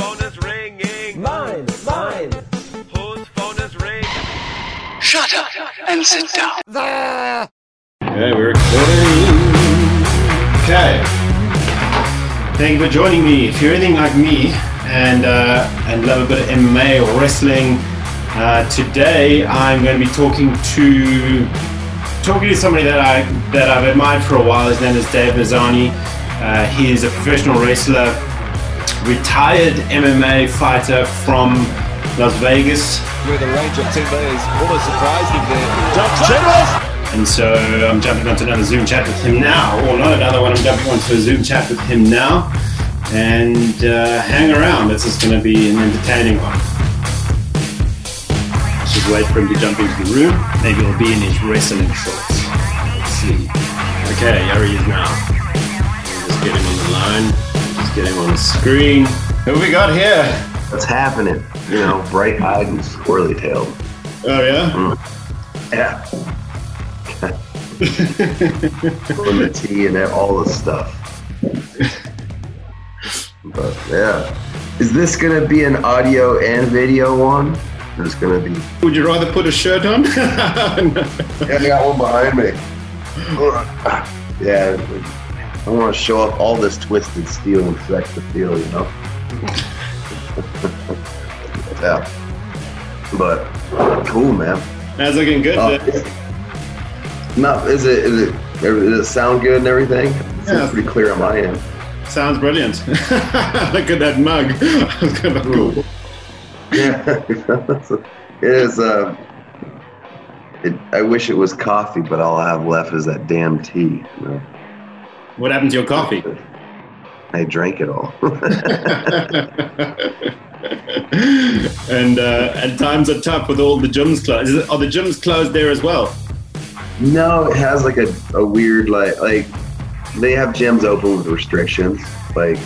phone is ringing? Mine, mine. Whose phone is ringing? Shut up and sit down. Okay, we're recording. Okay. Thank you for joining me. If you're anything like me and uh, and love a bit of MMA or wrestling, uh, today I'm going to be talking to talking to somebody that I that I've admired for a while. His name is Dave Mazany. Uh, he is a professional wrestler, retired MMA fighter from Las Vegas. through the range of Timber is almost surprised him there. Generous! And so I'm jumping onto another Zoom chat with him now, or not another one, I'm jumping onto a Zoom chat with him now. And uh, hang around, this is going to be an entertaining one. Just wait for him to jump into the room. Maybe he'll be in his wrestling shorts. Let's see. Okay, here he is now. Just get him on the line, get him on the screen. Who we got here? What's happening? You know, bright eyed and squirrely tailed. Oh, yeah? Mm. Yeah. Pulling the tea and all the stuff. But yeah. Is this gonna be an audio and video one? Or is gonna be Would you rather put a shirt on? No. Yeah, I got one behind me. Yeah. I wanna show off all this twisted steel and sex appeal, you know? yeah. But cool man. That's looking good. Uh. No, is it is it does it sound good and everything? It Yeah. pretty clear on my end. Sounds brilliant. Look at that mug. Cool. Yeah, it is. Uh, it, I wish it was coffee, but all I have left is that damn tea. You know? What happened to your coffee? I drank it all. and uh, and times are tough with all the gyms closed. Are the gyms closed there as well? no, it has like a, a weird like like they have gyms open with restrictions. Like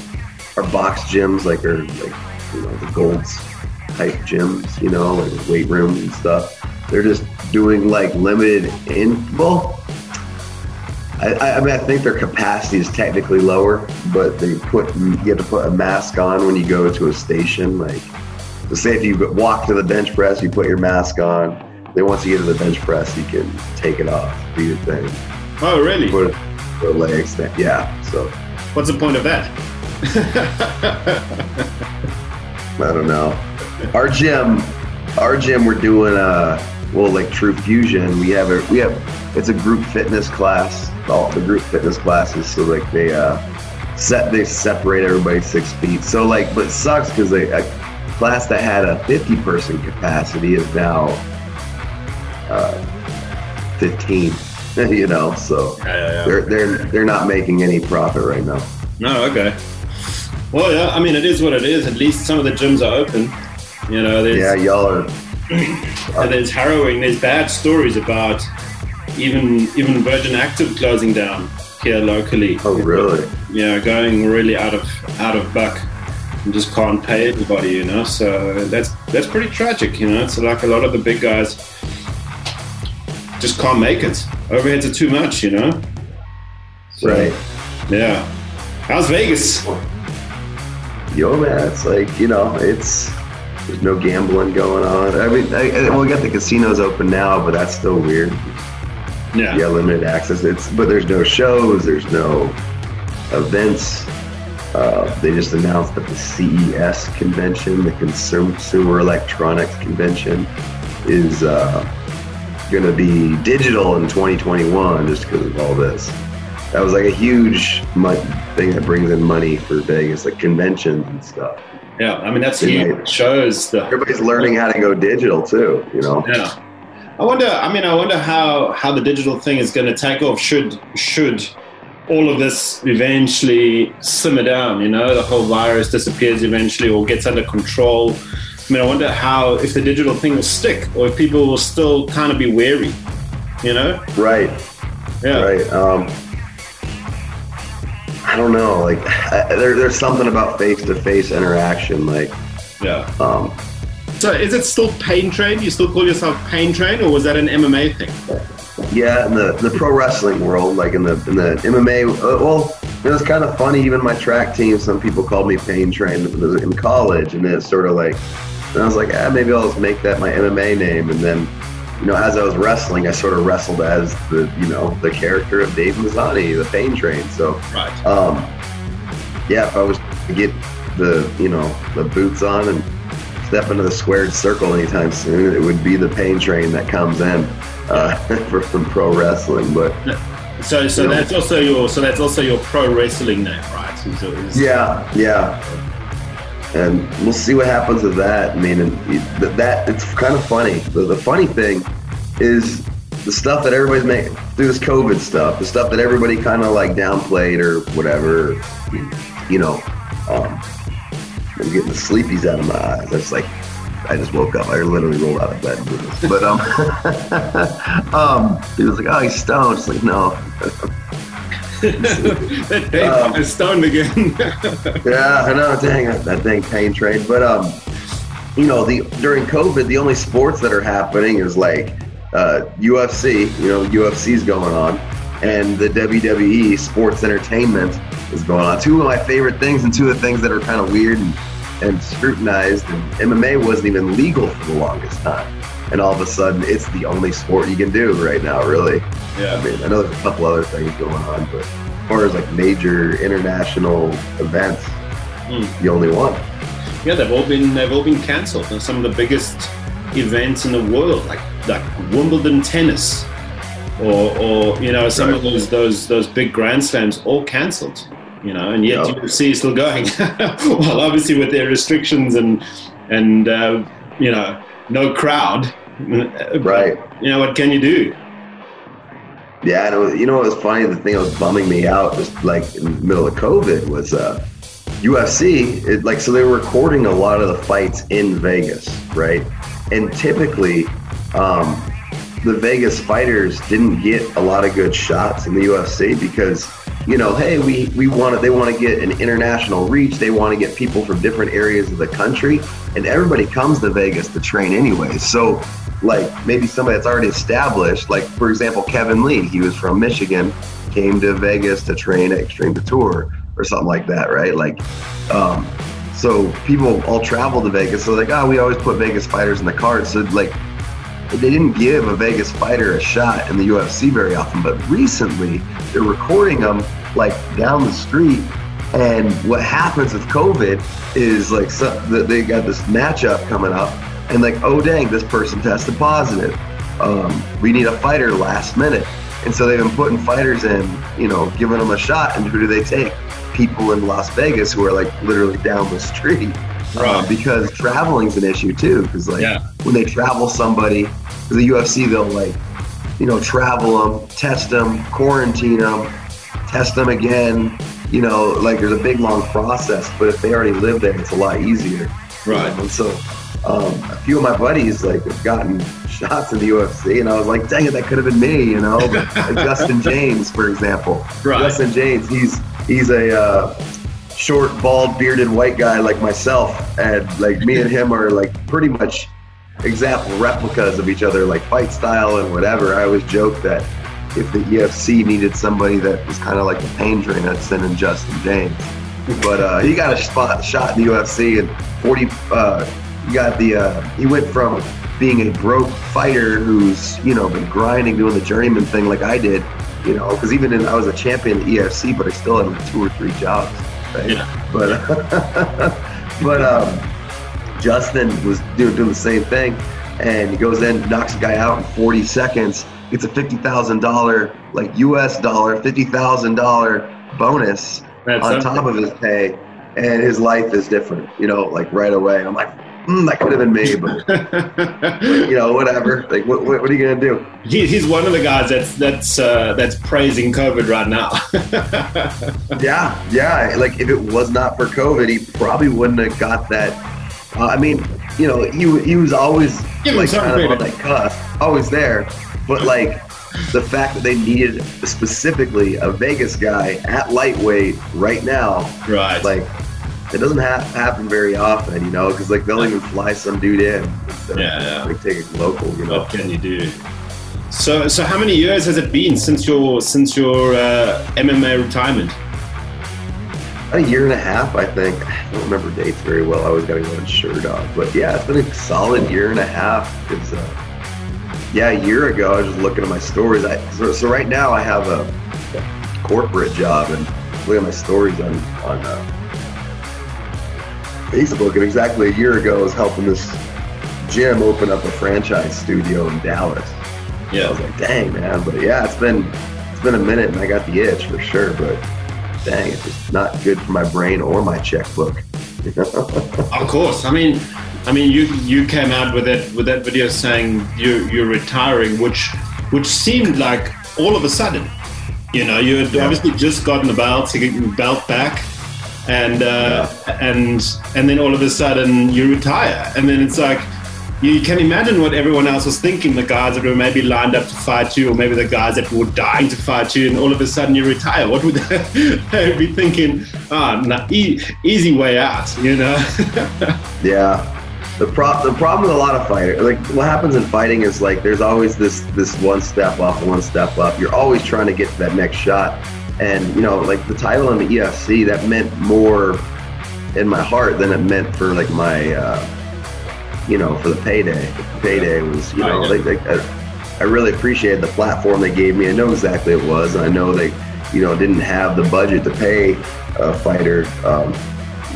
our box gyms, like are like you know the golds type gyms, you know, like weight rooms and stuff. They're just doing like limited in well. I, I mean, I think their capacity is technically lower, but they put you have to put a mask on when you go to a station. Like, so say if you walk to the bench press, you put your mask on. Then once you get to the bench press, you can take it off, do your thing, Oh, really? put for a leg extend. Yeah, so What's the point of that? I don't know. Our gym, our gym, we're doing uh well like TruFusion. We have a we have it's a group fitness class. All the group fitness classes. So like they uh set they separate everybody six feet. So like, but it sucks because a class that had a 50 person capacity is now uh 15. You know, so Yeah, yeah, yeah. they're they're they're not making any profit right now. No, okay. Well, yeah. I mean, it is what it is. At least some of the gyms are open. You know, there's Yeah, y'all are and there's harrowing. There's bad stories about even even Virgin Active closing down here locally. oh really? yeah, going really out of out of buck and just can't pay everybody, you know. So that's that's pretty tragic, you know. It's like a lot of the big guys just can't make it. Overheads are too much, you know. So, Right. Yeah. How's Vegas? Yo, man, it's like you know, it's there's no gambling going on. I mean, I, I, well, we got the casinos open now, but that's still weird. Yeah. Yeah, limited access. It's but there's no shows, there's no events. Uh, they just announced that the CES convention, the Consumer Electronics Convention, is uh, going to be digital in 2021 just because of all this. That was like a huge thing that brings in money for Vegas, like conventions and stuff. Yeah. I mean, that's huge. Shows the Everybody's learning how to go digital too, you know? Yeah. I wonder. I mean, I wonder how how the digital thing is going to take off. Should should all of this eventually simmer down? You know, the whole virus disappears eventually or gets under control. I mean, I wonder how if the digital thing will stick or if people will still kind of be wary. You know? Right. Yeah. Right. Um, I don't know. Like, I, there, there's something about face-to-face interaction. Like, Yeah. um, So, is it still Pain Train? You still call yourself Pain Train, or was that an MMA thing? yeah, in the, the pro wrestling world, like in the in the MMA, uh, well, it was kind of funny. Even my track team, some people called me Pain Train in college, and it's sort of like, and I was like, ah, maybe I'll just make that my MMA name. And then, you know, as I was wrestling, I sort of wrestled as the, you know, the character of Dave Mazany, the Pain Train. So, Right. um, yeah, if I was to get the, you know, the boots on and step into the squared circle anytime soon, it would be the Pain Train that comes in uh, for, from pro wrestling. But So, so You know. that's also your so that's also your pro wrestling name, right? So Yeah, yeah. And we'll see what happens with that. I mean, and that, that it's kind of funny. The, the funny thing is the stuff that everybody's making through this COVID stuff, the stuff that everybody kind of like downplayed or whatever. You know, um, I'm getting the sleepies out of my eyes. That's like I just woke up. I literally rolled out of bed and did this. But um, um, he was like, "Oh, he's stoned." It's like, no, Dave Um, is stoned again. Yeah, I know. Dang it, that dang pain trade. But um, you know, the during COVID, the only sports that are happening is like uh, UFC. You know, UFC's going on, and the WWE Sports Entertainment is going on. Two of my favorite things, and two of the things that are kind of weird and, and scrutinized. And MMA wasn't even legal for the longest time, and all of a sudden, it's the only sport you can do right now. Really. yeah. I mean, I know there's a couple other things going on, but as far as like major international events, Mm. the only one. Yeah, they've all been they've all been cancelled. And some of the biggest events in the world, like like Wimbledon tennis, or or you know some of those those those big Grand Slams, all cancelled. You know, and yet Yeah. UFC is still going. well, obviously with their restrictions and and uh, you know no crowd. Right. You know what can you do? Yeah, and was, you know what was funny? The thing that was bumming me out, just like in the middle of COVID, was uh, UFC. It, like, so they were recording a lot of the fights in Vegas, right? And typically, um, the Vegas fighters didn't get a lot of good shots in the UFC because, you know, hey, we we want to they want to get an international reach. They want to get people from different areas of the country, and everybody comes to Vegas to train anyway. So, like maybe somebody that's already established, like for example, Kevin Lee, he was from Michigan, came to Vegas to train at Extreme Couture or something like that, right? Like, um, so people all travel to Vegas. So like, oh, we always put Vegas fighters in the card. So like, they didn't give a Vegas fighter a shot in the UFC very often, but recently they're recording them like down the street. And what happens with COVID is like so, they got this matchup coming up, and like, oh dang, this person tested positive. Um, we need a fighter last minute, and so they've been putting fighters in, you know, giving them a shot. And who do they take? People in Las Vegas who are like literally down the street, uh, Right. because traveling's an issue too. Because like Yeah. when they travel somebody to the UFC, they'll like, you know, travel them, test them, quarantine them, test them again. You know, like there's a big long process. But if they already live there, it's a lot easier. Right. And so, um, a few of my buddies like have gotten shots in the UFC, and I was like, dang it, that could have been me. You know, Justin James, for example. Right. Justin James, he's he's a uh, short, bald, bearded white guy like myself, and like me and him are like pretty much example replicas of each other, like fight style and whatever. I always joke that if the EFC needed somebody that was kind of like a pain train, I'd send in Justin James. But uh, he got a spot shot in the UFC, and 40. Uh, he got the. Uh, he went from being a broke fighter who's you know been grinding, doing the journeyman thing like I did. You know, because even in, I was a champion in EFC, but I still had like two or three jobs. Right? Yeah. But but um, Justin was doing, doing the same thing, and he goes in, knocks a guy out in 40 seconds, gets a fifty thousand dollar like U.S. dollar, fifty thousand dollar bonus That's on something. top of his pay, and his life is different. You know, like right away. I'm like, mm, that could have been me, but you know, whatever. Like, what, what, what are you gonna do? he, he's one of the guys that's that's uh, that's praising COVID right now. Yeah, yeah. Like if it was not for COVID, he probably wouldn't have got that. Uh, I mean, you know, he he was always Give like kind of on that cusp, always there. But like the fact that they needed specifically a Vegas guy at lightweight right now, right. like it doesn't ha- happen very often, you know, because like they'll even fly some dude in instead Yeah, of yeah. like take a local, you know. what can you do? So so how many years has it been since your since your uh, MMA retirement? a year and a half, I think. I don't remember dates very well. I always got to go on Sherdog, but yeah, it's been a solid year and a half. It's uh, yeah, a year ago I was just looking at my stories. I so, so right now I have a corporate job and look at my stories on on uh, Facebook. And exactly a year ago, I was helping this gym open up a franchise studio in Dallas. Yeah. I was like, dang man, but yeah, it's been it's been a minute, and I got the itch for sure. But dang, it's just not good for my brain or my checkbook. Of course. I mean, I mean, you you came out with that with that video saying you you're retiring, which which seemed like all of a sudden. You know, you had Yeah. obviously just gotten the belt, to get your belt back, and uh, and and then all of a sudden you retire, and then it's like. You can imagine what everyone else was thinking. The guys that were maybe lined up to fight you, or maybe the guys that were dying to fight you, and all of a sudden you retire. What would they be thinking? Ah, nah, e- easy way out, you know? Yeah. The, pro- the problem with a lot of fighters, like what happens in fighting is like there's always this this one step up, one step up. You're always trying to get to that next shot. And you know, like the title in the EFC, that meant more in my heart than it meant for like my, uh, you know, for the payday. The payday was, you know, like, like I, I really appreciated the platform they gave me. I know exactly it was. I know they, you know, didn't have the budget to pay a fighter um,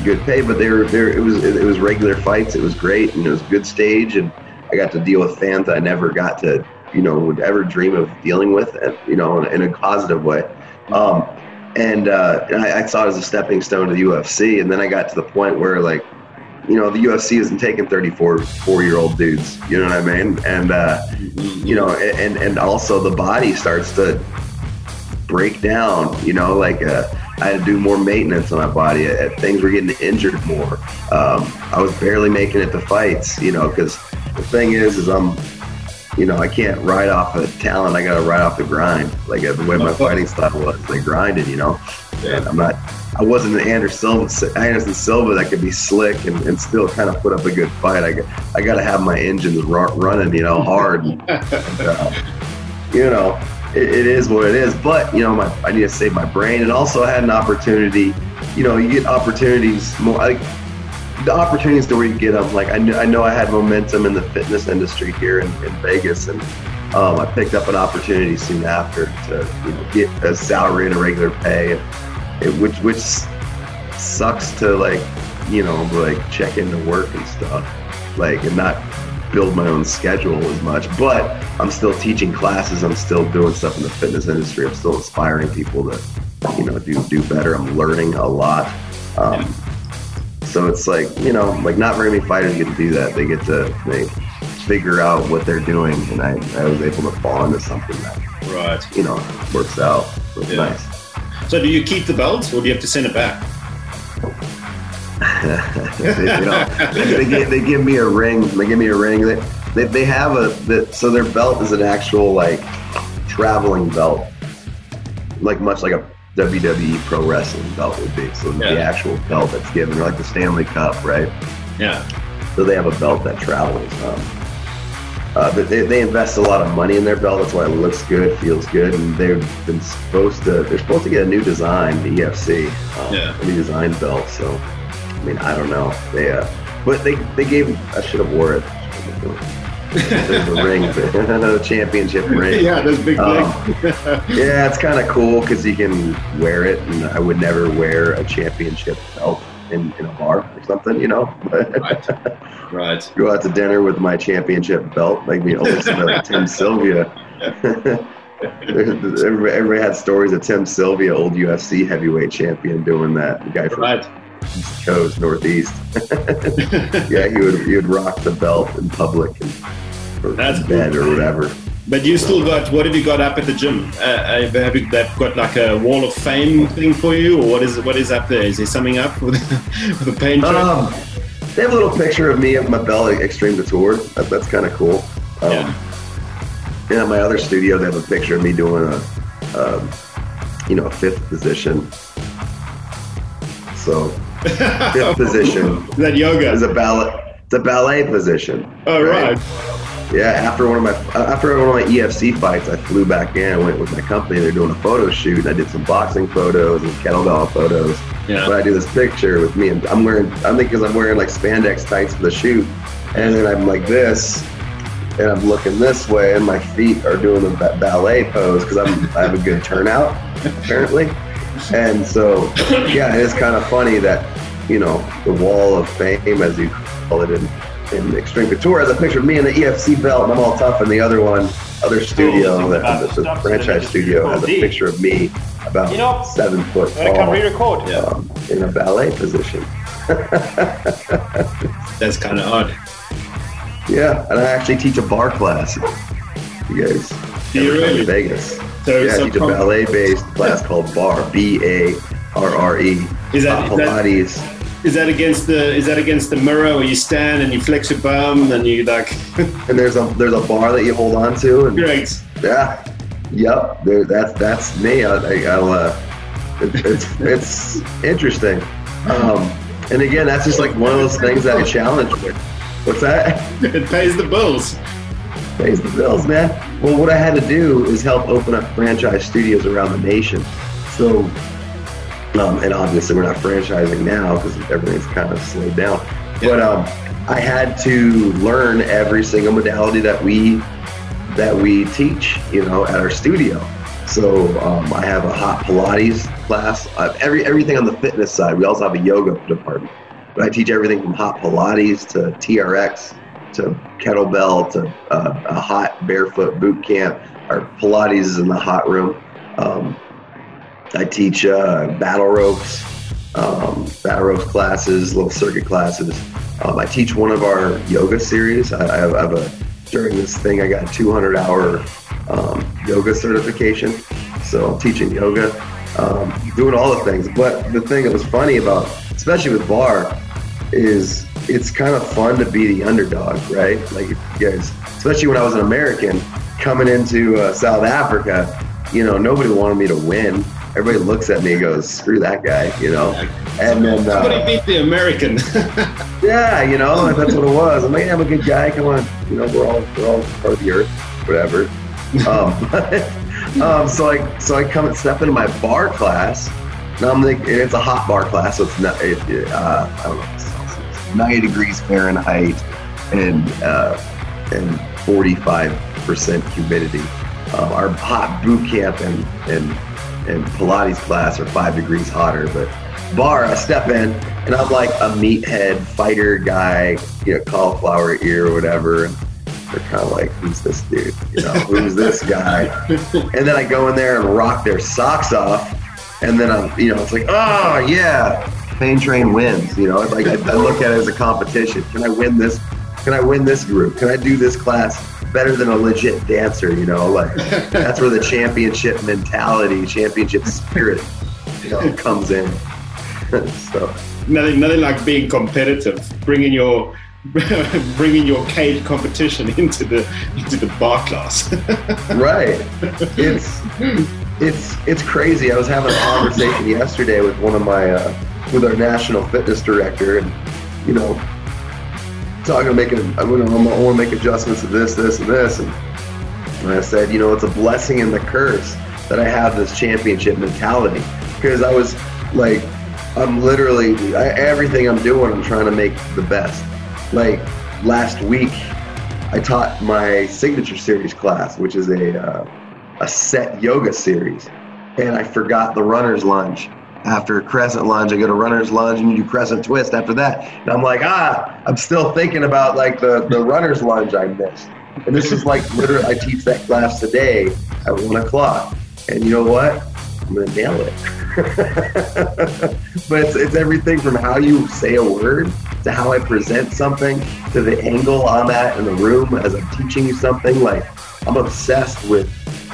good pay, but they were there. It was it was regular fights. It was great, and it was a good stage, and I got to deal with fans I never got to, you know, would ever dream of dealing with, and you know, in, in a positive way. Um, and uh, I, I saw it as a stepping stone to the UFC, and then I got to the point where like, you know, the UFC isn't taking 34 four year old dudes. You know what I mean? And uh, you know, and and also the body starts to break down. You know, like uh, I had to do more maintenance on my body. Uh, things were getting injured more. Um, I was barely making it to fights. You know, because the thing is, is I'm, you know, I can't ride off of talent. I got to ride off the grind. Like uh, the way my fighting style was, they grinded. You know, and I'm not. I wasn't an Anderson Silva, Anderson Silva that could be slick and, and still kind of put up a good fight. I got, I got to have my engines ru- running, you know, hard. And, uh, you know, it, it is what it is. But you know, my I need to save my brain, and also I had an opportunity. You know, you get opportunities more like the opportunities to where you get them. Like I I know I had momentum in the fitness industry here in, in Vegas, and um, I picked up an opportunity soon after to you know, get a salary and a regular pay, it, which which sucks to like you know like check into work and stuff, like and not build my own schedule as much. But I'm still teaching classes. I'm still doing stuff in the fitness industry. I'm still inspiring people to you know do do better. I'm learning a lot. Um, so it's like you know, like not very many fighters get to do that. They get to they figure out what they're doing, and I, I was able to fall into something that right. you know works out. So Yeah. nice. So do you keep the belt or do you have to send it back? They- you know, they, give, they give me a ring. They give me a ring. They they, they have a the, so their belt is an actual like traveling belt, like much like a WWE pro wrestling belt would be. So Yeah. the actual belt that's given, like the Stanley Cup, right? Yeah. So they have a belt that travels. Um, uh, but they, they invest a lot of money in their belt. That's why it looks good, feels good, and they've been supposed to. They're supposed to get a new design, the EFC, um, Yeah. a new design belt. So, I mean, I don't know. They, uh, but they they gave. I should have wore it. There's the ring, the championship ring. yeah, there's big Um. Yeah, it's kind of cool because you can wear it, and I would never wear a championship belt in, in a bar or something, you know. Right. Right. go out to dinner with my championship belt, like me, almost like Tim Sylvia. everybody, everybody had stories of Tim Sylvia, old UFC heavyweight champion, doing that. The guy from Right. East Coast, Northeast. yeah, he would he would rock the belt in public and or That's bed cool. or whatever. But you still got what have you got up at the gym? Uh, have you that got like a wall of fame thing for you, or what is what is up there? Is there something up with, with a paint job? Um, they have a little picture of me at my belt Extreme Couture. That, that's kind of cool. Um, Yeah. And at my other studio, they have a picture of me doing a, um, you know, a fifth position. So fifth position Is that yoga? is a ballet. It's a ballet position. oh right. Yeah. After one of my after one of my EFC fights, I flew back in. I went with my company. They're doing a photo shoot. And I did some boxing photos and kettlebell photos. Yeah. But I do this picture with me, and I'm wearing. I think because I'm wearing like spandex tights for the shoot, and then I'm like this, and I'm looking this way, and my feet are doing the ba- ballet pose because I'm I have a good turnout apparently, and so yeah, it's kind of funny that you know the wall of fame, as you call it in in extreme couture, has a picture of me in the EFC belt, and I'm all tough, and the other one, other studio, Cool. the, the, the franchise studio, has a picture of me about You know, seven foot I can tall re-record. Yeah. um, in a ballet position. That's kind of odd. Yeah, and I actually teach a barre class. You guys Do you ever come to really? Vegas? So, yeah, I so teach a ballet-based class called Barre, B A R R E. Is that- Uh, is that- Pilates. is that against the is that against the mirror where you stand and you flex your bum and you like And there's a there's a bar that you hold on to, and great. yeah, yep, there, that's that's me. I, I, I'll, uh, it, it's it's interesting. Um, and again, that's just like one of those things that I challenge with. What's that? It pays the bills. pays the bills, man. Well, what I had to do is help open up franchise studios around the nation. So, um, and obviously we're not franchising now because everything's kind of slowed down. But um, I had to learn every single modality that we that we teach, you know, at our studio. So um, I have a hot Pilates class. Every everything on the fitness side. We also have a yoga department. But I teach everything from hot Pilates to TRX to kettlebell to uh, a hot barefoot boot camp. Our Pilates is in the hot room. Um, I teach uh, battle ropes, um, battle ropes classes, little circuit classes. Um, I teach one of our yoga series. I, I, have, I have a during this thing I got a 200 hour um, yoga certification. So I'm teaching yoga, um, doing all the things. But the thing that was funny about, especially with barre, is it's kind of fun to be the underdog, right? Like guys, especially when I was an American coming into uh, South Africa, you know, nobody wanted me to win. Everybody looks at me and goes, "Screw that guy," you know. And then, Somebody uh, beat the American. yeah, you know, that's what it was. I'm like, I'm a good guy. Come on, you know, we're all we're all part of the earth, whatever. Um, um, so I so I come and step into my barre class. Now I'm like, and it's a hot barre class, so it's not, it, uh, I don't know, 90 degrees Fahrenheit and uh, and 45 percent humidity. Um, our hot boot camp and and and Pilates class are five degrees hotter, but barre, I step in and I'm like a meathead fighter guy, you know, cauliflower ear or whatever. And they're kind of like, who's this dude? You know, who's this guy? And then I go in there and rock their socks off. And then I'm, you know, it's like, oh yeah, Pain Train wins. You know, like I, I look at it as a competition. Can I win this? Can I win this group? Can I do this class better than a legit dancer? You know, like that's where the championship mentality, championship spirit, you know, comes in. so nothing, nothing like being competitive. Bringing your bringing your cage competition into the into the barre class. right it's it's it's crazy. I was having a conversation yesterday with one of my uh, with our national fitness director and you know talking making I'm want to make adjustments to this this and this. And, and i said you know it's a blessing and the curse that i have this championship mentality. Because i was like i'm literally I, everything i'm doing i'm trying to make the best. Like last week I taught my signature series class, which is a uh, a set yoga series, and I forgot the runner's lunge. After crescent lunge, I go to runner's lunge and you do crescent twist after that. And I'm like, ah, I'm still thinking about like the, the runner's lunge I missed. And this is like literally, I teach that class today at one o'clock. And you know what? I'm gonna nail it. but it's, it's everything from how you say a word to how I present something to the angle I'm at in the room as I'm teaching you something. Like I'm obsessed with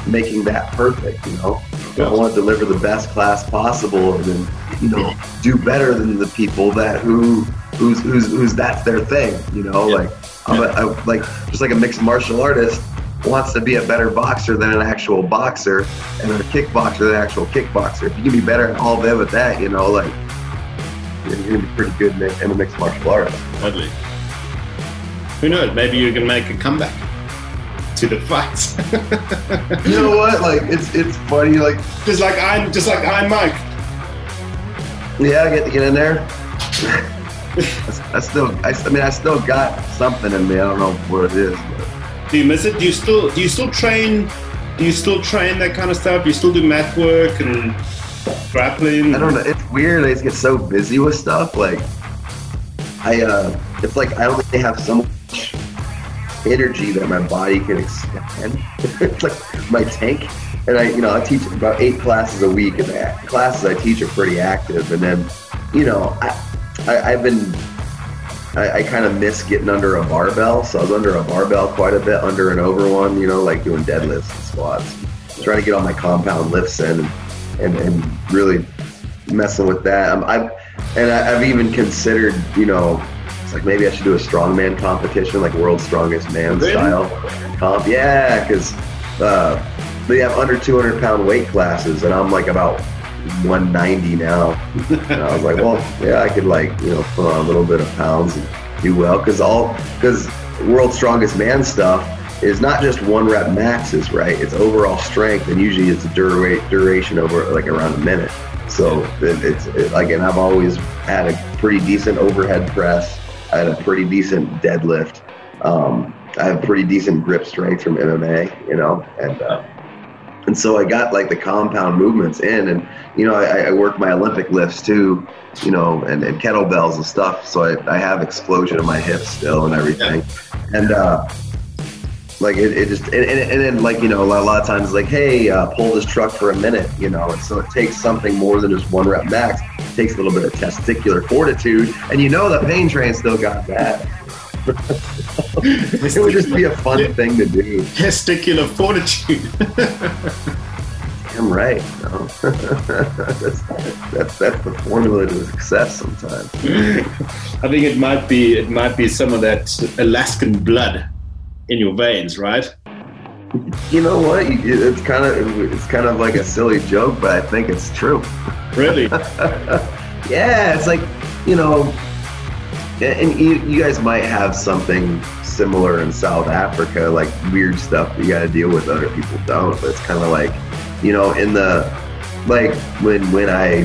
making that perfect. You know, I want to deliver the best class possible, and then you know do better than the people that who who's who's, who's that's their thing. You know, like I'm a, I, like just like a mixed martial artist wants to be a better boxer than an actual boxer and a kickboxer than an actual kickboxer. If you can be better at all of them at that, you know, like you're gonna be pretty good in a, in a mixed martial artist. Totally. Who knows? Maybe you can make a comeback to the fights. You know what? Like it's it's funny. Like just like I'm, just like I'm Mike. Yeah, I get to get in there. I, I still, I, I mean, I still got something in me. I don't know what it is. But Do you miss it? Do you still do you still train? Do you still train that kind of stuff? Do you still do math work and grappling? I don't know. It's weird. I just get so busy with stuff. Like, I, uh, it's like I only have so much energy that my body can expend. it's like my tank. And I, you know, I teach about eight classes a week, and the classes I teach are pretty active. And then, you know, I, I I've been, I, I kind of miss getting under a barbell. So I was under a barbell quite a bit, under and over one. You know, like doing deadlifts and squats, trying to get all my compound lifts in, and and, and really messing with that. I'm, I've and I, I've even considered, you know, like maybe I should do a strongman competition, like World's Strongest Man Really? style comp. Yeah, because uh, they have under 200 pound weight classes, and I'm like about 190 now. and I was like, well, yeah, I could like you know put on a little bit of pounds and do well because all because World's Strongest Man stuff is not just one rep maxes, right? It's overall strength, and usually it's a dura- duration over like around a minute. So it, it's it, like, and I've always had a pretty decent overhead press. I had a pretty decent deadlift. Um, I have pretty decent grip strength from MMA, you know, and uh, and so I got like the compound movements in, and you know, I, I work my Olympic lifts too, you know, and, and kettlebells and stuff. So I, I have explosion in my hips still and everything, and uh, like it, it just and, and, and then like you know a lot, a lot of times like hey uh, pull this truck for a minute you know? And so it takes something more than just one rep max. It takes a little bit of testicular fortitude. And you know the pain train still got that it would just be a fun thing to do. Testicular fortitude. i'm right know? that's, that's that's the formula to success sometimes. I think it might be it might be some of that Alaskan blood in your veins, right? you know what it's kind of it's kind of like a silly joke but i think it's true Really? Yeah, it's like, you know, and you, you guys might have something similar in South Africa, like weird stuff that you got to deal with other people don't. But it's kind of like, you know, in the, like when, when I,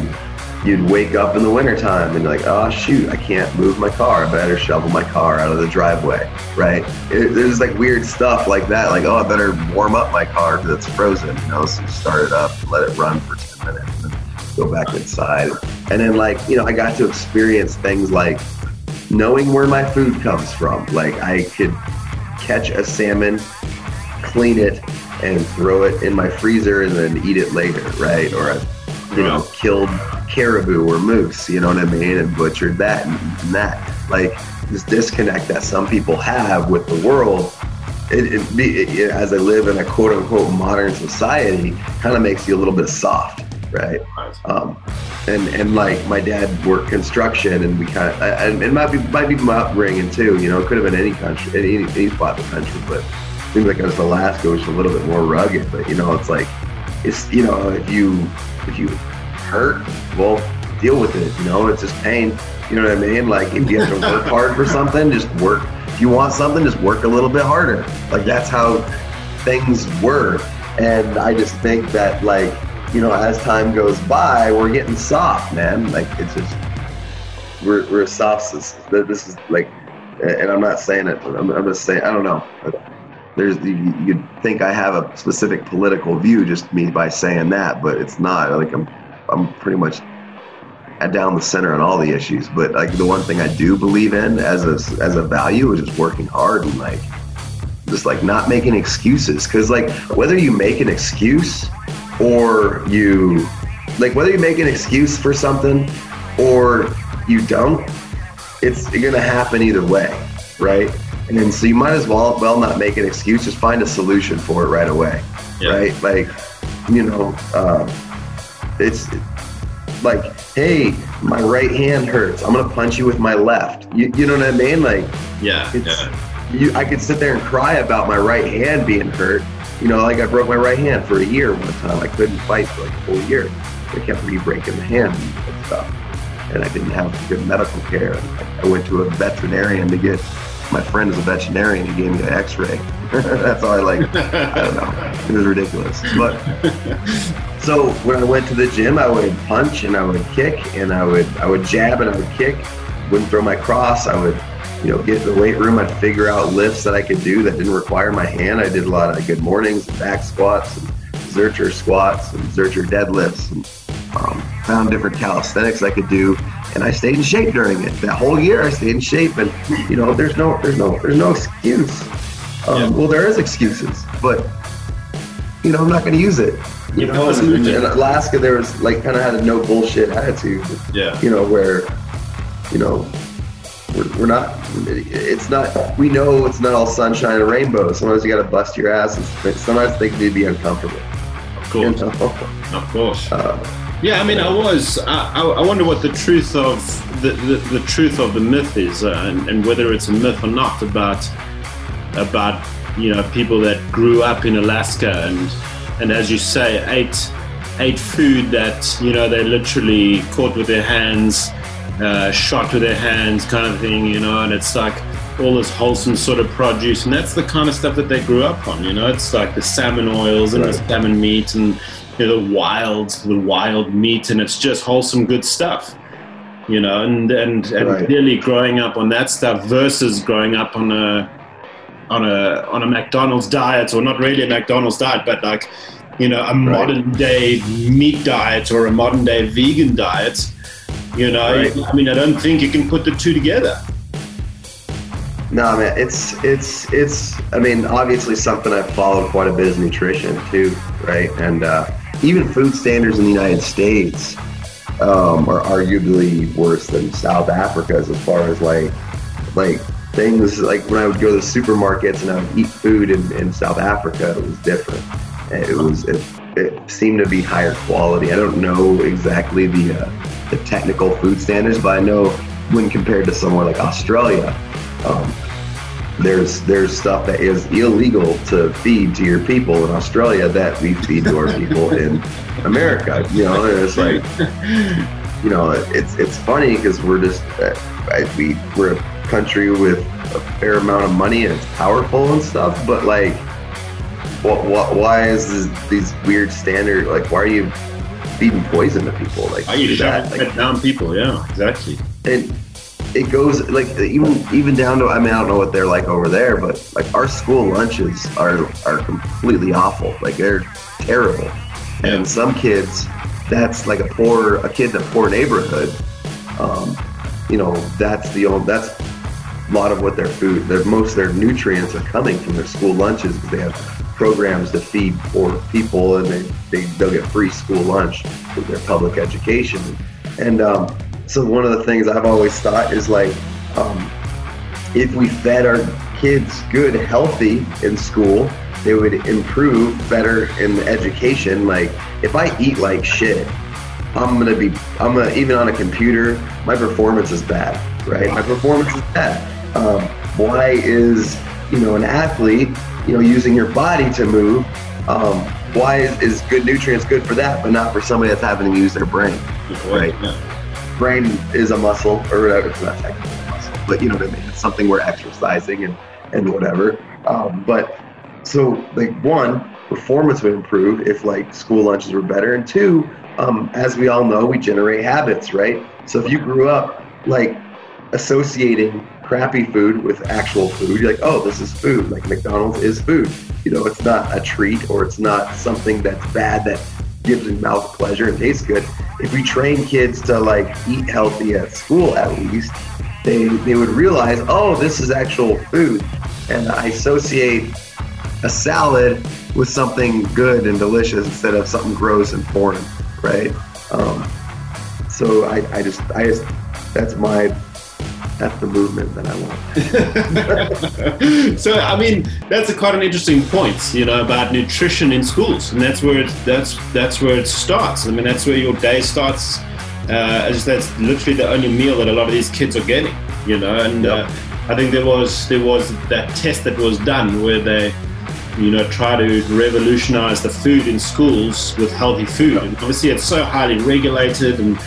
you'd wake up in the wintertime and like, oh shoot, I can't move my car. I better shovel my car out of the driveway, right? It, there's like weird stuff like that. Like, oh, I better warm up my car because it's frozen, you know, so start it up let it run for 10 minutes and go back inside. And then like, you know, I got to experience things like knowing where my food comes from. Like I could catch a salmon, clean it, and throw it in my freezer and then eat it later, right? Or I, you know, killed caribou or moose, you know what I mean, and butchered that and eaten that. Like this disconnect that some people have with the world. It, it, be- it, as I live in a quote unquote modern society, kind of makes you a little bit soft, right? Um, and and like my dad worked construction, and we kind of and it might be might be my upbringing too. You know, it could have been any country, any any spot in the country, but seems like it was Alaska, which is a little bit more rugged. But you know, it's like it's you know if you if you hurt, well, deal with it. You know, it's just pain. You know what I mean? Like if you have to work hard for something, just work. If you want something, just work a little bit harder. Like that's how things were. And I just think that like you know, as time goes by, we're getting soft, man. Like it's just we're we're soft. This is like, and I'm not saying it. I'm, I'm just saying I don't know. There's you, you'd think I have a specific political view just me by saying that, but it's not. Like I'm I'm pretty much down the center on all the issues. But like the one thing I do believe in as a as a value is just working hard and like just like not making excuses. Because like whether you make an excuse or you like whether you make an excuse for something or you don't, it's gonna happen either way, right? And so you might as well well not make an excuse, just find a solution for it right away, Yeah. right? Like you know, uh, it's like, hey, my right hand hurts. I'm gonna punch you with my left. You, you know what I mean? Like, Yeah. it's, yeah. you, I could sit there and cry about my right hand being hurt. You know, like I broke my right hand for a year one time. I couldn't fight for like a whole year. I kept re-breaking the hand and stuff, and I didn't have good medical care. I went to a veterinarian to get my friend is a veterinarian. He gave me an X-ray. That's all I like. I don't know. It was ridiculous. But so when I went to the gym, I would punch and I would kick and I would I would jab and I would kick. Wouldn't throw my cross. I would you know get in the weight room. I'd figure out lifts that I could do that didn't require my hand. I did a lot of good mornings, back squats, and Zercher squats, and Zercher deadlifts, and um, found different calisthenics I could do. And I stayed in shape during it. That whole year, I stayed in shape, and you know, there's no, there's no, there's no excuse. Um, Yeah. Well, there is excuses, but you know, I'm not going to use it. You know, in, Alaska, there was like kind of had a no bullshit attitude. Yeah. You know, where, you know, we're, we're not. It's not. We know it's not all sunshine and rainbows. Sometimes you got to bust your ass. and Sometimes they can be uncomfortable. Of You course. know? Of course. Uh, Yeah, I mean, I was. I, I wonder what the truth of the, the, the truth of the myth is, uh, and, and whether it's a myth or not about about you know people that grew up in Alaska and and as you say ate ate food that you know they literally caught with their hands, uh, shot with their hands, kind of thing, you know, and it's like all this wholesome sort of produce, and that's the kind of stuff that they grew up on, you know. It's like the salmon oils and the salmon meat and you know, the wild, the wild meat, and it's just wholesome, good stuff. You know, and and and Right. clearly growing up on that stuff versus growing up on a on a on a McDonald's diet, or not really a McDonald's diet, but like you know, a modern day meat diet or a modern day vegan diet. You know, Right. I mean, I don't think you can put the two together. No, man, it's it's it's. I mean, obviously, something I've followed quite a bit is nutrition too, right? And uh, even food standards in the United States um, are arguably worse than South Africa's as far as like like things like when I would go to the supermarkets and I would eat food in, in South Africa, it was different. It was it, it seemed to be higher quality. I don't know exactly the uh, the technical food standards, but I know when compared to somewhere like Australia, um, there's there's stuff that is illegal to feed to your people in Australia that we feed to our people in America. You know, and it's like you know, it's it's funny because we're just uh, I- we we're a country with a fair amount of money and it's powerful and stuff, but like, what what why is this, these weird standard like why are you feeding poison to people like Are you that? Like, down people? Yeah, exactly. and it goes like even even down to I mean I don't know what they're like over there, but like our school lunches are are completely awful. Like they're terrible. And some kids, that's like a poor a kid in a poor neighborhood. Um, you know, that's the only that's a lot of what their food, their most of their nutrients are coming from their school lunches because they have programs to feed poor people and they, they they'll get free school lunch with their public education. And um, so one of the things I've always thought is like um, if we fed our kids good, healthy in school, they would improve better in education. Like if I eat like shit, I'm gonna be I'm gonna even on a computer, my performance is bad, right? My performance is bad. Um, why is you know an athlete, you know, using your body to move? Um, why is, is good nutrients good for that, but not for somebody that's having to use their brain? Right. Yeah. Brain is a muscle or whatever. It's not technically a muscle, but you know what I mean. It's something we're exercising and and whatever. Um, but so like one, performance would improve if like school lunches were better, and two, um, as we all know, we generate habits, right? So if you grew up like associating crappy food with actual food, you're like, oh, this is food. Like McDonald's is food. You know, it's not a treat or it's not something that's bad that gives your mouth pleasure and tastes good. If we train kids to like eat healthy at school, at least, they they would realize, oh, this is actual food, and I associate a salad with something good and delicious instead of something gross and foreign, right? Um, so I, I just I just that's my that's the movement that I want. so I mean, that's a quite an interesting point, you know, about nutrition in schools, and that's where it, that's that's where it starts. I mean, that's where your day starts. Uh, as that's literally the only meal that a lot of these kids are getting, you know. And Yep. uh, I think there was there was that test that was done where they, you know, try to revolutionize the food in schools with healthy food. And obviously, it's so highly regulated, and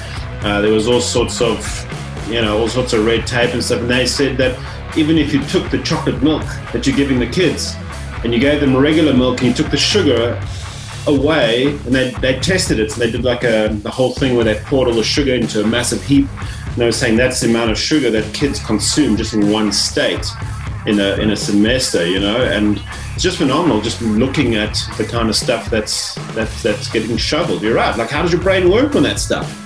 uh, there was all sorts of you know, all sorts of red tape and stuff. And they said that even if you took the chocolate milk that you're giving the kids and you gave them regular milk and you took the sugar away and they, they tested it. So they did like a, the whole thing where they poured all the sugar into a massive heap. And they were saying that's the amount of sugar that kids consume just in one state in a, in a semester, you know, and it's just phenomenal just looking at the kind of stuff that's, that's, that's getting shoveled. You're right. Like, how does your brain work on that stuff?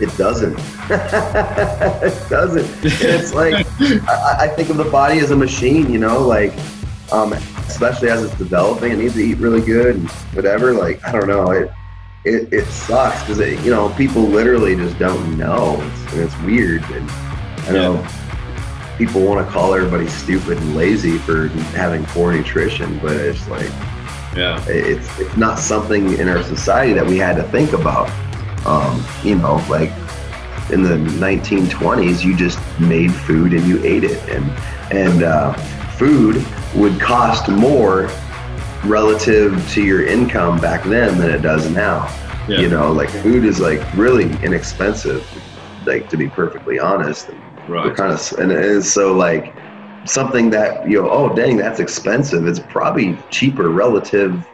It doesn't. it doesn't. It's like I, I think of the body as a machine, you know, like um, especially as it's developing, it needs to eat really good and whatever. Like I don't know, it it, it sucks because you know people literally just don't know, it's, and it's weird. And I know people want to call everybody stupid and lazy for having poor nutrition, but it's like Yeah. it's it's not something in our society that we had to think about. Um, you know, like in the 1920s, you just made food and you ate it, and and uh, food would cost more relative to your income back then than it does now. Yeah. You know, like food is like really inexpensive, like to be perfectly honest. We're Right. kind of, and, and so like something that you know, oh dang, that's expensive. It's probably cheaper relative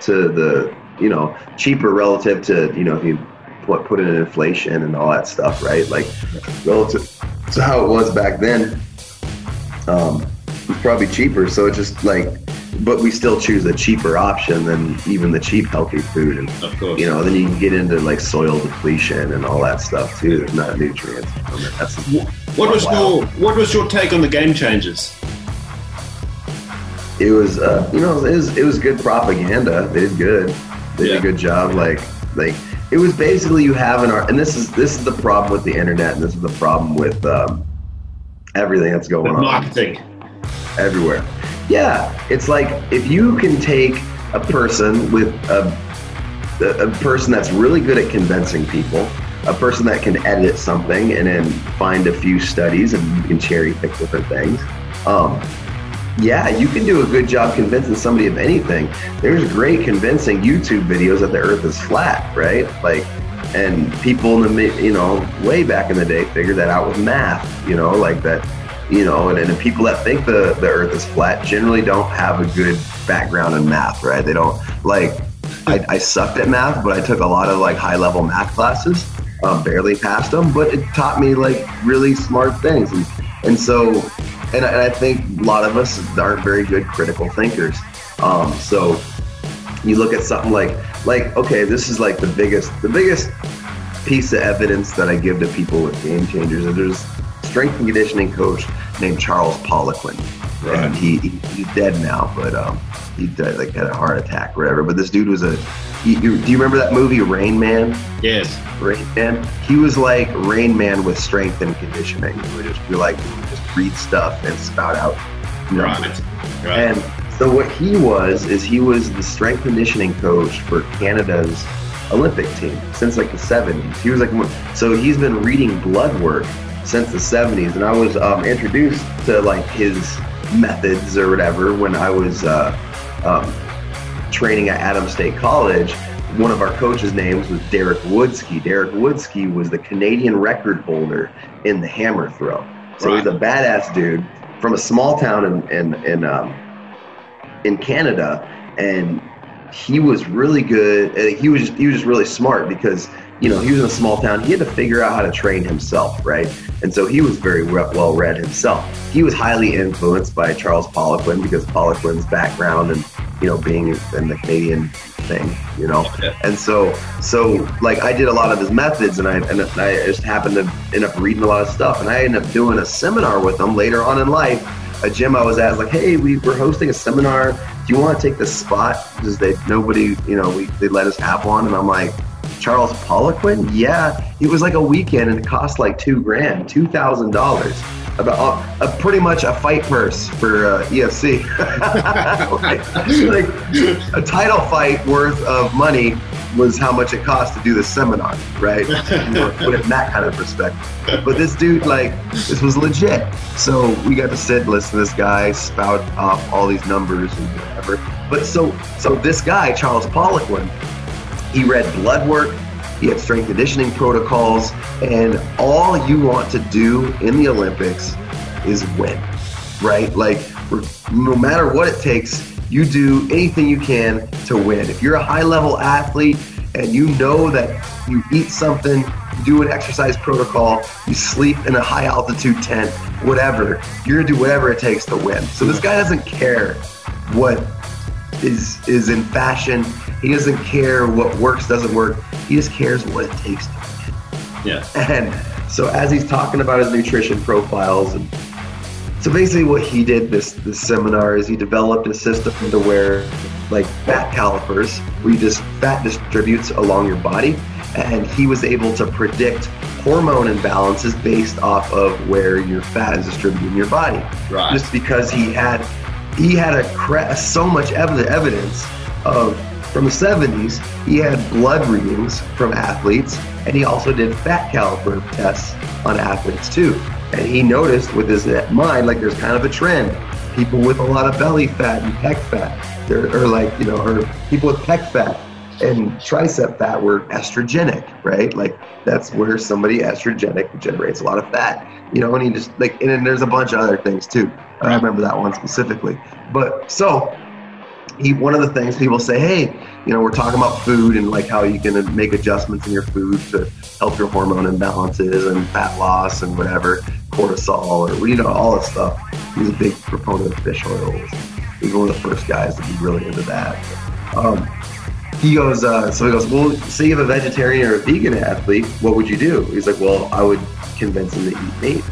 to the, you know, cheaper relative to you know if you put put in inflation and all that stuff, right? Like relative to how it was back then. Um, it's probably cheaper. So it's just like, but we still choose a cheaper option than even the cheap healthy food. And Of course. you know, then you can get into like soil depletion and all that stuff too. There's not nutrients. That's What was Wow. your What was your take on the game changers? it was uh, you know it was it was good propaganda. They did good. They did a good job. Like like it was basically you have an art, and this is this is the problem with the internet, and this is the problem with um, everything that's going The on marketing. everywhere. Yeah, it's like if you can take a person with a a a person that's really good at convincing people, a person that can edit something and then find a few studies and you can cherry pick different things. Um, yeah, you can do a good job convincing somebody of anything. There's great convincing YouTube videos that the Earth is flat, right? Like, and people in the you know way back in the day figured that out with math. You know, like that. You know, and, and the people that think the the Earth is flat generally don't have a good background in math, right? They don't like. I, I sucked at math, but I took a lot of like high level math classes. Um, barely passed them, but it taught me like really smart things, and and so and I, and I think a lot of us aren't very good critical thinkers. Um, so you look at something like like okay, this is like the biggest the biggest piece of evidence that I give to people with game changers is there's strength and conditioning coach named Charles Poliquin. Right. And he, he he's dead now, but um he died like had a heart attack or whatever. But this dude was a he, you, do you remember that movie Rain Man? Yes. Rain Man. He was like Rain Man with strength and conditioning. He would just be like just read stuff and spout out numbers. Right. Right. And so what he was is he was the strength conditioning coach for Canada's Olympic team since like the 70s. He was like so he's been reading blood work since the 70s, and I was um, introduced to like his methods or whatever when I was uh, um, training at Adams State College. One of our coaches' names was Derek Woodsky. Derek Woodsky was the Canadian record holder in the hammer throw. So he's a badass dude from a small town in in in, um, in Canada, and he was really good. He was just, he was just really smart because you know he was in a small town. He had to figure out how to train himself, right? And so he was very well read himself. He was highly influenced by Charles Poliquin because Poliquin's background and you know being in the Canadian thing, you know. Yeah. And so so like I did a lot of his methods, and I and I just happened to end up reading a lot of stuff, and I ended up doing a seminar with him later on in life. A gym I was at like, hey, we, we're hosting a seminar. Do you want to take this spot? Because they nobody, you know, we they let us have one, and I'm like, Charles Poliquin? Yeah, it was like a weekend, and it cost like two grand, two thousand dollars. About uh, a, pretty much a fight purse for uh, EFC, like, like a title fight worth of money was how much it cost to do the seminar, right? Put it in that kind of perspective. But this dude, like, this was legit. So we got to sit listen to this guy spout off all these numbers and whatever. But so, so this guy, Charles Poliquin, he read blood work, He had strength conditioning protocols, and all you want to do in the Olympics is win, right? Like, no matter what it takes, you do anything you can to win. If you're a high level athlete and you know that you eat something, you do an exercise protocol, you sleep in a high altitude tent, whatever, you're gonna do whatever it takes to win. So this guy doesn't care what is is in fashion. He doesn't care what works, doesn't work. He just cares what it takes to win. Yeah. And so as he's talking about his nutrition profiles and so basically what he did this this seminar is he developed a system to where like fat calipers where you just fat distributes along your body and he was able to predict hormone imbalances based off of where your fat is distributed in your body Right. just because he had he had a cra- so much ev- evidence of from the 70s he had blood readings from athletes and he also did fat caliper tests on athletes too. And he noticed with his mind like there's kind of a trend. People with a lot of belly fat and pec fat or like you know or people with pec fat and tricep fat were estrogenic right? Like that's where somebody estrogenic generates a lot of fat you know and he just like and then there's a bunch of other things too. I remember that one specifically. But so he one of the things people say hey you know we're talking about food and like how you can make adjustments in your food to help your hormone imbalances and fat loss and whatever cortisol or you know all this stuff. He's a big proponent of fish oils. He's one of the first guys to be really into that. Um, he goes uh, so he goes well say you have a vegetarian or a vegan athlete what would you do? He's like well i would convince him to eat meat.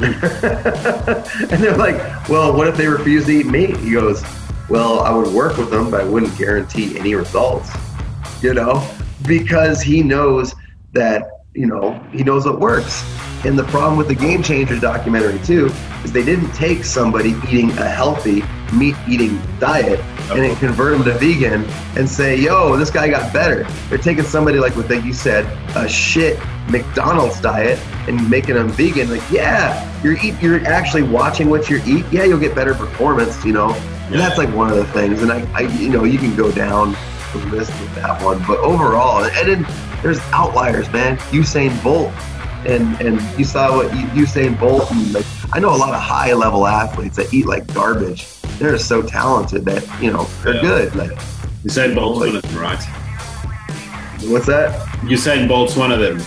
And they're like, well, what if they refuse to eat meat? He goes, well, I would work with them, but I wouldn't guarantee any results, you know, because he knows that, you know, he knows what works. And the problem with the Game Changers documentary, too, is they didn't take somebody eating a healthy meat eating diet and then convert them to vegan and say, yo, this guy got better. They're taking somebody like what like you said, a shit McDonald's diet and making them vegan. Like, yeah, you're eat, you're actually watching what you eat. Yeah, you'll get better performance, you know. And that's like one of the things. And I, I, you know, you can go down the list with that one, but overall, and then there's outliers, man. Usain Bolt, and and you saw what Usain Bolt. And like, I know a lot of high level athletes that eat like garbage. They're so talented that you know they're Yeah. good. Like, Usain Bolt's one of them, right? what's that? Usain Bolt's one of them.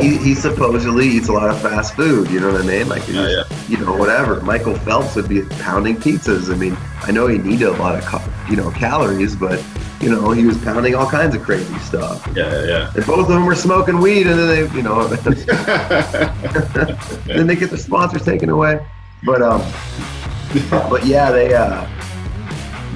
He, he supposedly eats a lot of fast food. You know what I mean? Like, he Yeah, you know, whatever. Michael Phelps would be pounding pizzas. I mean, I know he needed a lot of, you know, calories, but you know, he was pounding all kinds of crazy stuff. Yeah, yeah. And both of them were smoking weed, and then they, you know, then they get their sponsors taken away. But um, but yeah, they uh,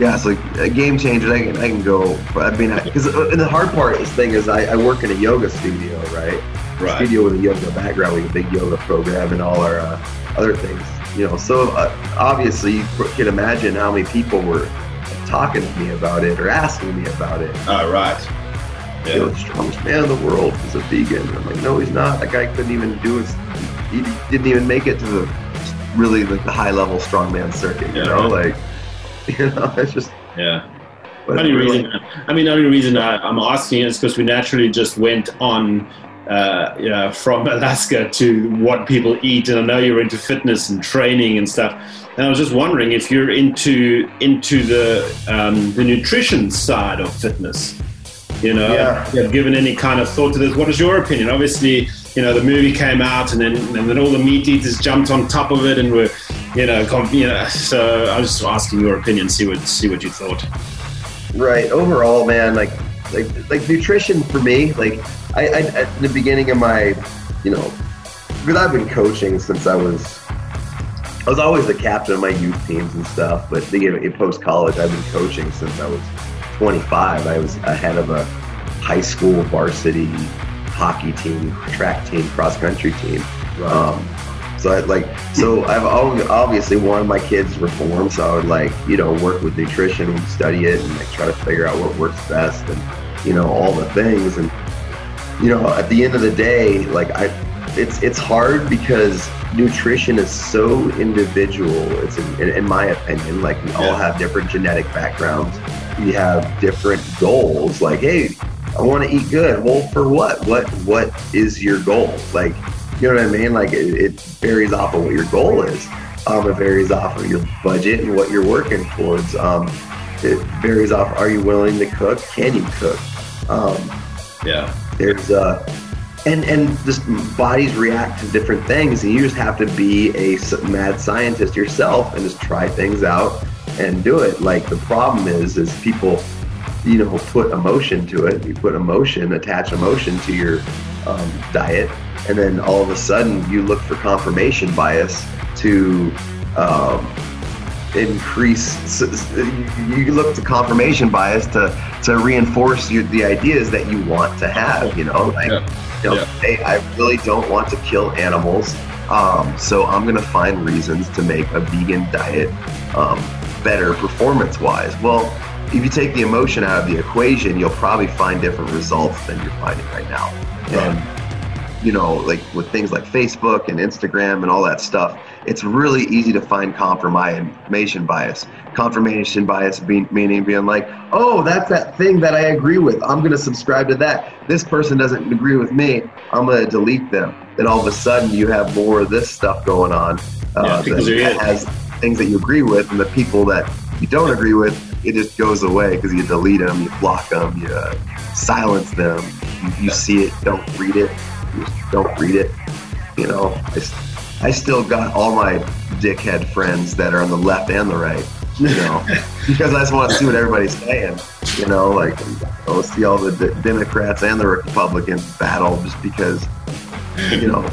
yeah, it's like a game changer. I can I can go. I mean, because and the hard part is thing is I, I work in a yoga studio, right? Right. studio with a yoga background, with a big yoga program and all our uh, other things. You know, so uh, obviously you can imagine how many people were talking to me about it or asking me about it. Oh, right. You know, the strongest man in the world is a vegan. I'm like, no, he's not. That guy couldn't even do it. He didn't even make it to the really like the high level strongman circuit. You Yeah, know, right. like you know, it's just. Yeah. only reason I mean, the only reason I, I'm asking is because we naturally just went on, uh, you know, from Alaska to what people eat, and I know you're into fitness and training and stuff. And I was just wondering if you're into into the um, the nutrition side of fitness. You know, Yeah. you have given any kind of thought to this. What is your opinion? Obviously, you know, the movie came out, and then and then all the meat eaters jumped on top of it, and were, you know, com- you know. So I was just asking your opinion, see what see what you thought. Right. Overall, man, like like like nutrition for me, like I, I at the beginning of my, you know, because I've been coaching since I was. I was always the captain of my youth teams and stuff, but you know, in post college, I've been coaching since I was 25. I was ahead of a high school varsity hockey team, track team, cross country team. Um, so I like so I've obviously wanted my kids to reform, so I would like you know work with nutrition and study it and like try to figure out what works best and you know all the things and you know at the end of the day like I it's it's hard because nutrition is so individual. It's in, in my opinion like we all have different genetic backgrounds. We have different goals. Like hey, I want to eat good. Well, for what? What what is your goal? Like, you know what I mean? Like it, it varies off of what your goal is. Um, it varies off of your budget and what you're working towards. Um, it varies off. Are you willing to cook? Can you cook? Um, Yeah. there's uh and and just bodies react to different things and you just have to be a mad scientist yourself and just try things out and do it like the problem is is people you know put emotion to it you put emotion attach emotion to your um, diet and then all of a sudden you look for confirmation bias to um, increase you look to confirmation bias to to reinforce you, the ideas that you want to have you know like Yeah. you know, Yeah. hey i really don't want to kill animals um, so i'm going to find reasons to make a vegan diet um, better performance wise well if you take the emotion out of the equation you'll probably find different results than you're finding right now and you know, like with things like Facebook and Instagram and all that stuff, it's really easy to find confirmation bias. Confirmation bias being, meaning being like, oh, that's that thing that I agree with. I'm going to subscribe to that. This person doesn't agree with me. I'm going to delete them. Then all of a sudden, you have more of this stuff going on uh, because that is. has things that you agree with, and the people that you don't agree with, it just goes away because you delete them, you block them, you uh, silence them. You, see it, don't read it. Don't read it. You know, I still got all my dickhead friends that are on the left and the right. You know, because I just want to see what everybody's saying. You know, like I'll see all the D- Democrats and the Republicans battle just because, you know,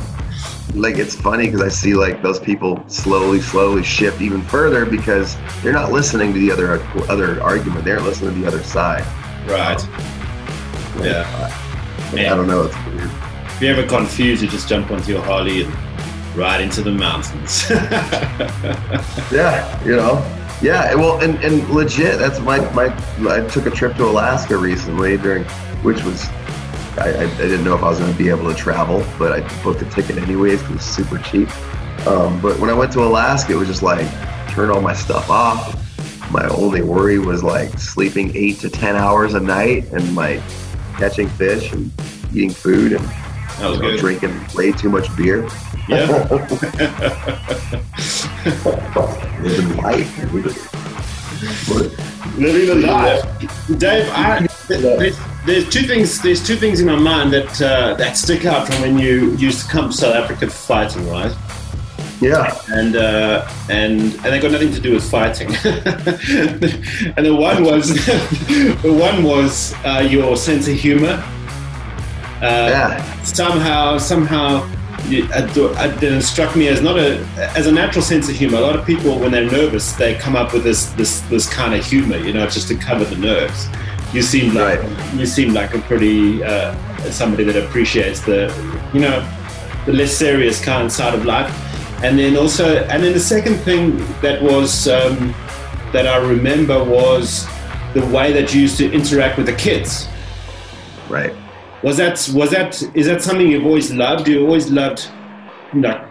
like it's funny because I see like those people slowly, slowly shift even further because they're not listening to the other other argument. They're listening to the other side. Right. Like, Yeah. I, don't know. It's weird. If you're ever confused, you just jump onto your Harley and ride into the mountains. Yeah, you know. Yeah, well, and, and legit, that's my, my, I took a trip to Alaska recently during, which was, I, I, didn't know if I was going to be able to travel, but I booked a ticket anyways because it was super cheap. Um, but when I went to Alaska, it was just like, turn all my stuff off. My only worry was like sleeping eight to 10 hours a night and like catching fish and eating food and you know, drinking way too much beer. Yeah. Living life. Living the life. Dave, I, there's, there's two things. There's two things in my mind that uh, that stick out from when you used to come to South Africa for fighting, right? Yeah. and uh, and and they got nothing to do with fighting. and the one was the one was uh, your sense of humor. Uh, Yeah. Somehow, somehow, you, it, it struck me as not a as a natural sense of humor. A lot of people, when they're nervous, they come up with this this this kind of humor, you know, just to cover the nerves. You seem like Right. you seem like a pretty uh, somebody that appreciates the you know the less serious kind side of life. And then also, and then the second thing that was um, that I remember was the way that you used to interact with the kids. Right. Was that was that is that something you've always loved? You always loved like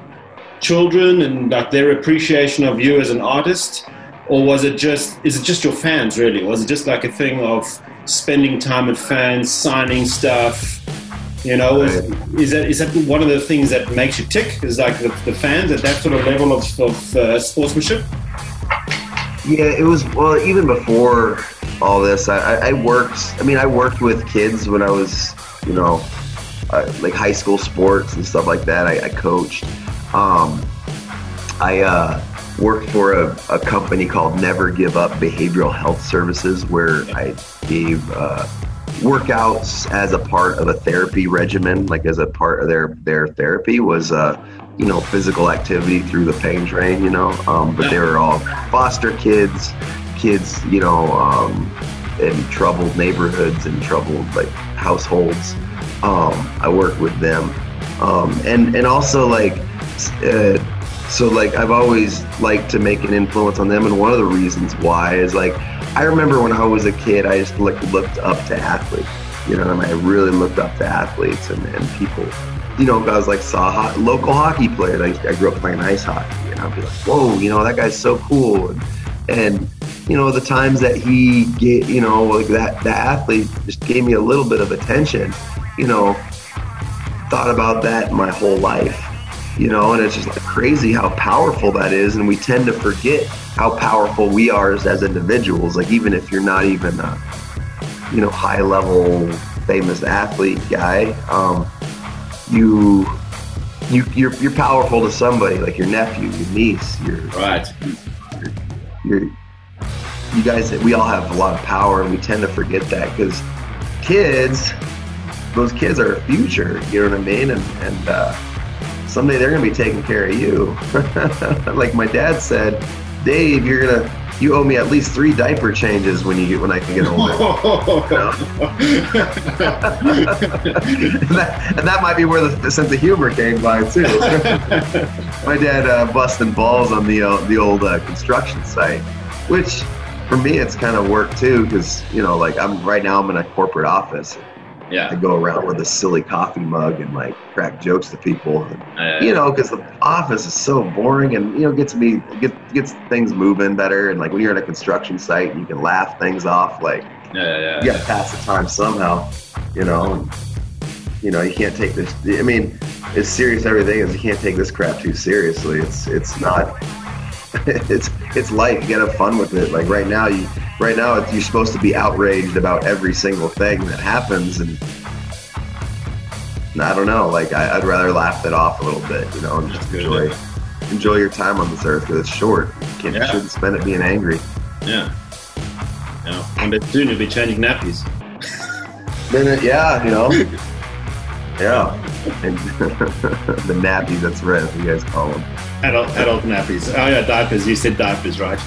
children and like their appreciation of you as an artist, or was it just is it just your fans really? Was it just like a thing of spending time with fans, signing stuff? You know, is, is that is that one of the things that makes you tick? Is like the, the fans at that sort of level of, of uh, sportsmanship? Yeah, it was well even before all this. I, I, I worked. I mean, I worked with kids when I was, you know, uh, like high school sports and stuff like that. I, I coached. Um, I uh, worked for a, a company called Never Give Up Behavioral Health Services, where I gave uh, workouts as a part of a therapy regimen, like as a part of their their therapy was. Uh, you know, physical activity through the pain drain, you know, um, but they were all foster kids, kids, you know, um, in troubled neighborhoods and troubled like households. Um, I work with them, um, and and also like, uh, so like I've always liked to make an influence on them, and one of the reasons why is like I remember when I was a kid, I just looked looked up to athletes, you know, and I really looked up to athletes and, and people. You know, guys like saw ho- local hockey players. I, I grew up playing ice hockey, and I'd be like, "Whoa, you know that guy's so cool." And, and you know, the times that he get, you know, like that that athlete just gave me a little bit of attention, you know, thought about that my whole life, you know, and it's just like crazy how powerful that is, and we tend to forget how powerful we are as, as individuals. Like even if you're not even a, you know, high level famous athlete guy, um, you. You, you're, you're powerful to somebody like your nephew, your niece, your Right. you're, you guys, we all have a lot of power, and we tend to forget that because kids, those kids are a future. You know what I mean? And and uh, someday they're gonna be taking care of you. like my dad said, Dave, you're gonna you owe me at least three diaper changes when you get when I can get older. and, that, and that might be where the, the sense of humor came by too. my dad uh, busting balls on the uh, the old uh, construction site, which for me it's kind of work too because you know like I'm right now I'm in a corporate office. I yeah. go around with a silly coffee mug and like crack jokes to people. And, Uh, you know, because the office is so boring and you know gets me gets gets things moving better. And like when you're at a construction site, you can laugh things off. Like yeah, yeah. you got to pass the time somehow. You know, and, you know you can't take this. I mean, as serious everything is, you can't take this crap too seriously. It's it's not. it's it's life. You gotta have fun with it. Like right now, you right now it's, you're supposed to be outraged about every single thing that happens, and I don't know. Like I, I'd rather laugh it off a little bit, you know, and just enjoy enjoy your time on this earth because it's short. You can't Yeah. you shouldn't spend it being angry. Yeah. Yeah. Soon you'll be changing nappies. Then it, yeah, you know, yeah, and the nappies. That's right. You guys call them. Adult, adult nappies. Oh yeah, diapers. You said diapers, right?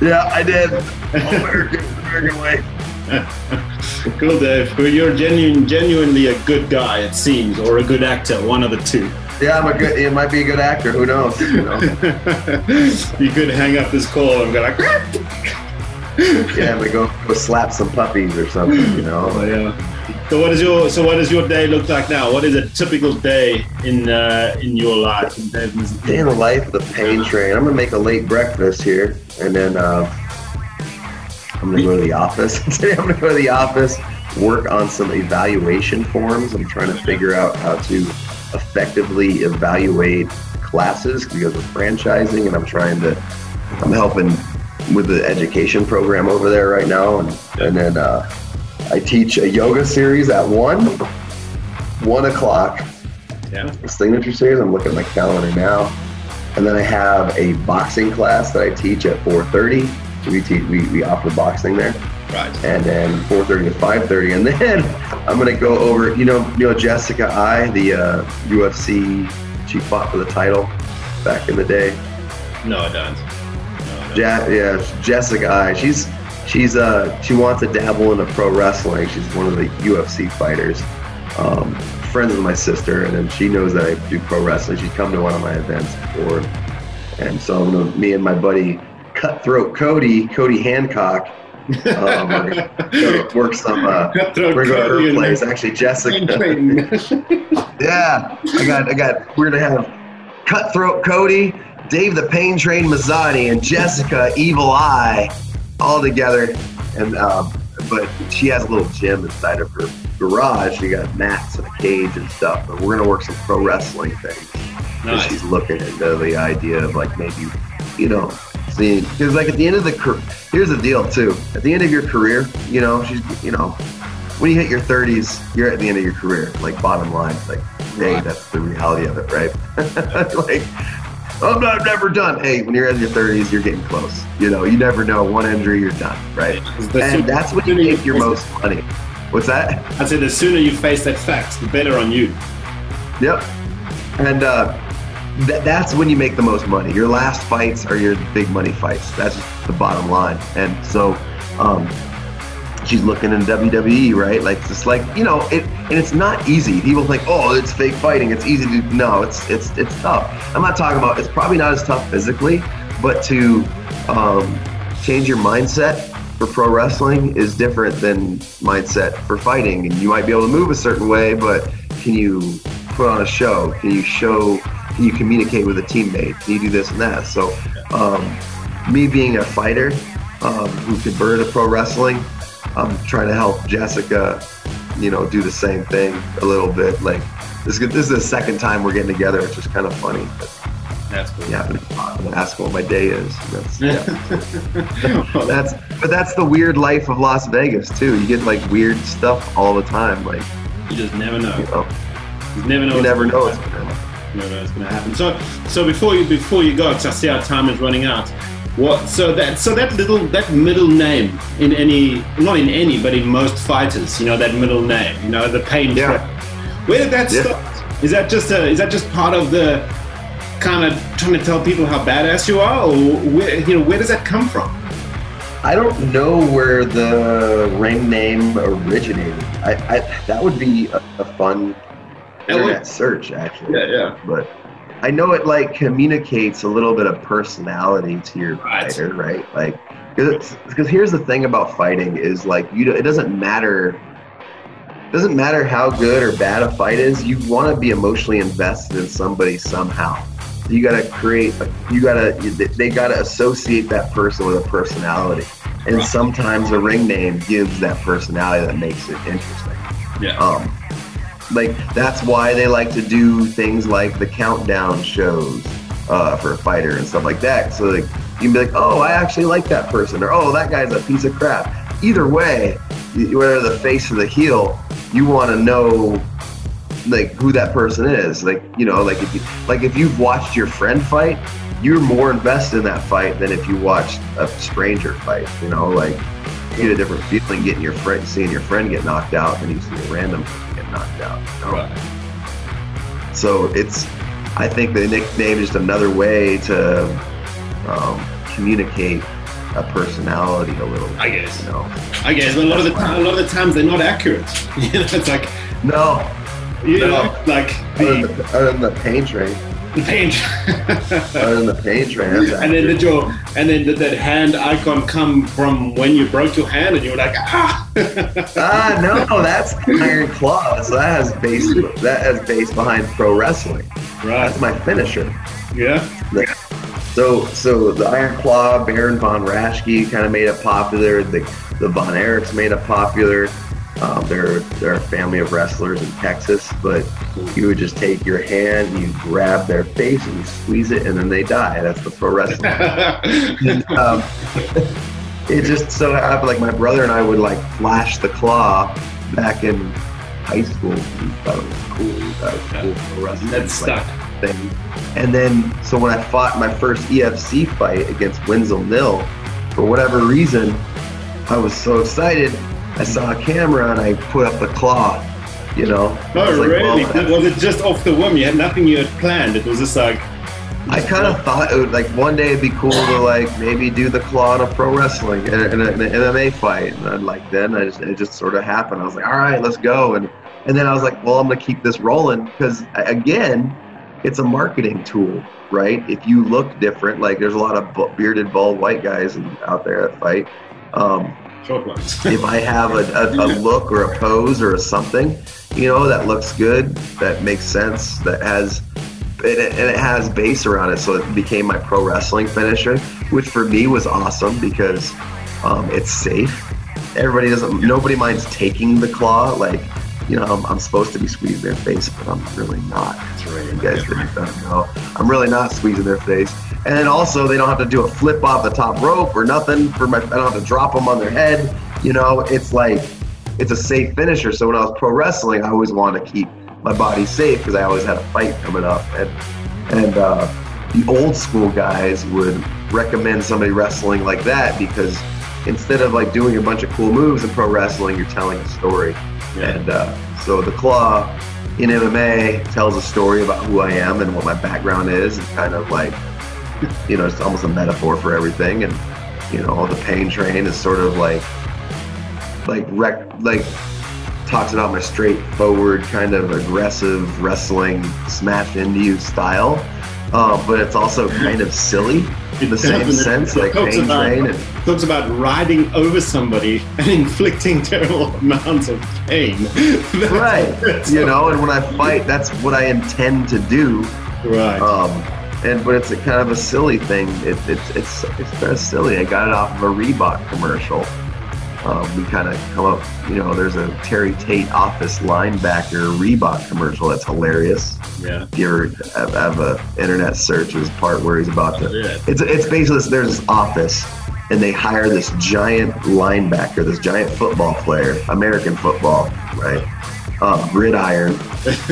Yeah, I did. American, American way. cool, Dave. Well, You're genuine, genuinely a good guy, it seems, or a good actor, one of the two. Yeah, I'm a good. It might be a good actor. Who knows? You know? you could hang up this call and go like, yeah, but go, go slap some puppies or something. You know? Oh, yeah. So what is your so what does your day look like now? What is a typical day in uh, in your life? In Day in the life of the pain train. I'm gonna make a late breakfast here, and then uh, I'm gonna go to the office. Today I'm gonna go to the office, work on some evaluation forms. I'm trying to figure out how to effectively evaluate classes because of franchising, and I'm trying to. I'm helping with the education program over there right now, and and then uh, I teach a yoga series at one, one o'clock Yeah. signature series. I'm looking at my calendar now, and then I have a boxing class that I teach at 4:30. We teach we, we offer boxing there, Right. and then 4:30 to 5:30, and then I'm gonna go over. You know, you know Jessica Eye, the uh, UFC. She fought for the title back in the day. No, I don't. No, I don't. Ja- yeah, Jessica Eye. She's she's uh she wants to dabble into pro wrestling. She's one of the UFC fighters. Um, friends with my sister, and then she knows that I do pro wrestling. She's come to one of my events before, and so I'm gonna, me and my buddy Cutthroat Cody, Cody Hancock, um, we're gonna go work some. Uh, Cutthroat we're going to her place. Actually, Jessica. Yeah, I got, I got. We're gonna have Cutthroat Cody, Dave the Pain Train Mazany, and Jessica Evil Eye all together. And um, but she has a little gym inside of her garage. She got mats and a cage and stuff. But we're gonna work some pro wrestling things. Nice. She's looking into the idea of like maybe, you know, seeing because like at the end of the here's the deal too. At the end of your career, you know, she's you know, when you hit your 30s, you're at the end of your career. Like bottom line, like hey, Right. that's the reality of it, right? like I'm not never done. Hey, when you're in your 30s, you're getting close. You know, you never know. One injury, you're done, right? And that's when you make your most money. What's that? I said the sooner you face that fact, the better on you. Yep. And uh, th- that's when you make the most money. Your last fights are your big money fights. That's the bottom line. And so um, she's looking in WWE, right? Like it's like you know, it and it's not easy. People think, oh, it's fake fighting. It's easy to no. It's it's it's tough. I'm not talking about. It's probably not as tough physically, but to um, change your mindset for pro wrestling is different than mindset for fighting. And you might be able to move a certain way, but can you put on a show? Can you show? Can you communicate with a teammate? Can you do this and that? So, um, me being a fighter, um, who converted to pro wrestling. I'm trying to help Jessica, you know, do the same thing a little bit. Like this, is- this is the second time we're getting together. It's just kind of funny. But That's cool. you happen to talk and ask what my day is. That's, yeah. that's but that's the weird life of Las Vegas too. You get like weird stuff all the time. Like you just never know. you know, You never know. you never gonna know what's happen. going to happen. You never know what's going to happen. So, so before you before you go, because I see our time is running out. What? So that so that little that middle name in any not in any but in most fighters, you know that middle name, you know the pain Yeah. track. Where did that Yeah. start? Is that just a is that just part of the kind of trying to tell people how badass you are, or where you know where does that come from? I don't know where the ring name originated. I, I that would be a, a fun That would- search actually. Yeah, yeah. But I know it like communicates a little bit of personality to your Right. fighter, right? Like because here's the thing about fighting is like you don't- it doesn't matter doesn't matter how good or bad a fight is. You want to be emotionally invested in somebody somehow. You got to create. A, you got to. They got to associate that person with a personality, and sometimes a ring name gives that personality that makes it interesting. Yeah. Um, like that's why they like to do things like the countdown shows uh, for a fighter and stuff like that. So like you can be like, oh, I actually like that person, or oh, that guy's a piece of crap. Either way, whether the face or the heel, you want to know like who that person is. Like you know, like if you like if you've watched your friend fight, you're more invested in that fight than if you watched a stranger fight. You know, like you get a different feeling getting your friend seeing your friend get knocked out than you see a random knocked out. you? Right. So it's, I think the nickname is just another way to um, communicate a personality a little. I guess. You know? I guess but a lot of the time, a lot of the times they're not accurate. you know, it's like No, you No. know, like other the than, the, other than the pain train, paint. other than the pain train. and then did your and then did that hand icon come from when you broke your hand and you were like ah ah no, that's Iron Claw. So that has base. That has base behind pro wrestling. right That's my finisher. yeah The- So, so the Iron Claw, Baron von Raschke kind of made it popular. The the Von Erichs made it popular. Um, they're they're a family of wrestlers in Texas, but you would just take your hand, and you grab their face, and you squeeze it, and then they die. That's the pro wrestling. And, um, it just so happened, like my brother and I would like flash the claw back in high school. We thought it was cool. We thought it was cool pro wrestling. That's Like, stuck. thing. And then, so when I fought my first EFC fight against Winslow Mill, for whatever reason, I was so excited. I saw a camera and I put up the claw. You know, oh was like, really well, was it just off the whim you had nothing you had planned it was just like I kind of thought it would like one day it'd be cool to like maybe do the claw in a pro wrestling in, a, in, in an MMA fight, and like then I just, it just sort of happened. I was like, all right, let's go, and and then I was like, well, I'm gonna keep this rolling because again, it's a marketing tool, right? If you look different, like there's a lot of bearded bald white guys out there that fight. Um, short ones if I have a, a, a look or a pose or a something, you know, that looks good, that makes sense, that has, and it, and it has base around it. So it became my pro wrestling finisher, which for me was awesome because um, it's safe. Everybody doesn't, nobody minds taking the claw. Like, you know, I'm, I'm supposed to be squeezing their face, but I'm really not. That's right. You guys didn't know. I'm really not squeezing their face. And then also, they don't have to do a flip off the top rope or nothing for my. I don't have to drop them on their head. You know, it's like it's a safe finisher. So when I was pro wrestling, I always wanted to keep my body safe because I always had a fight coming up. And and uh, the old school guys would recommend somebody wrestling like that because instead of like doing a bunch of cool moves in pro wrestling, you're telling a story. Yeah. And uh, so the claw in MMA tells a story about who I am and what my background is, and kind of like, you know, it's almost a metaphor for everything. And you know, all the pain train is sort of like, like rec, like talks about my straightforward, kind of aggressive wrestling, smash into you style. Uh, but it's also kind of silly in the same Definitely. sense, It like pain about- train and talks about riding over somebody and inflicting terrible amounts of pain right you know and when i fight that's what i intend to do right um and but it's a kind of a silly thing. It, it's it's it's kind of silly. I got it off of a Reebok commercial. Um, we kind of come up, you know. There's a Terry Tate office linebacker Reebok commercial that's hilarious. Yeah. If you ever have, have a internet search, there's a part where he's about to. Yeah. It's it's basically this, there's this office, and they hire this giant linebacker, this giant football player, American football, right? Um, gridiron,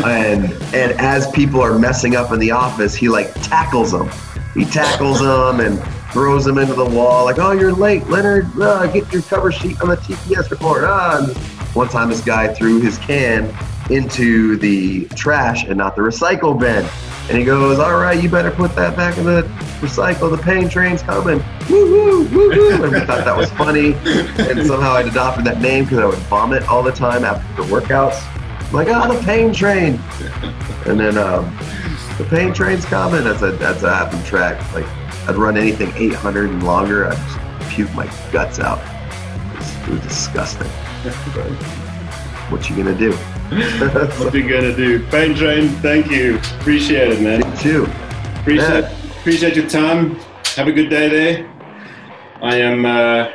and and as people are messing up in the office, he like tackles them. He tackles them and throws them into the wall, like, "Oh, you're late, Leonard. Uh, get your cover sheet on the TPS report." Ah, one time, this guy threw his can into the trash and not the recycle bin. And he goes, All right, you better put that back in the recycle. The pain train's coming. Woo woo, woo woo. And we thought that was funny. And somehow I'd adopted that name because I would vomit all the time after workouts. I'm like, ah, the pain train. And then um, the pain train's coming. That's a that's a happy track. Like I'd run anything 800 and longer. I'd just puke my guts out. It was, it was disgusting. What you gonna do? What you gonna do? Pain train, thank you. Appreciate it, man. Me too. Appreciate Yeah. appreciate your time. Have a good day there. I am uh,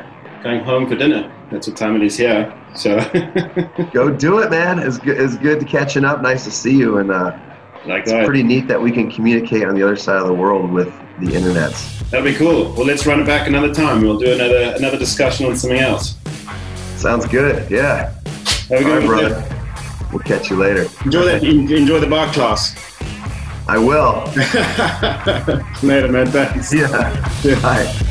going home for dinner. That's what time it is here. So Go do it, man. It's good. It's good to catching up. Nice to see you, and uh, it's pretty neat that we can communicate on the other side of the world with the internet. That'll be cool. Well, let's run it back another time. We'll do another another discussion on something else. Sounds good. Yeah. Have a good right, brother. We'll catch you later. Enjoy that. Enjoy the barre class. I will. Later, man. Thanks. Yeah. Bye.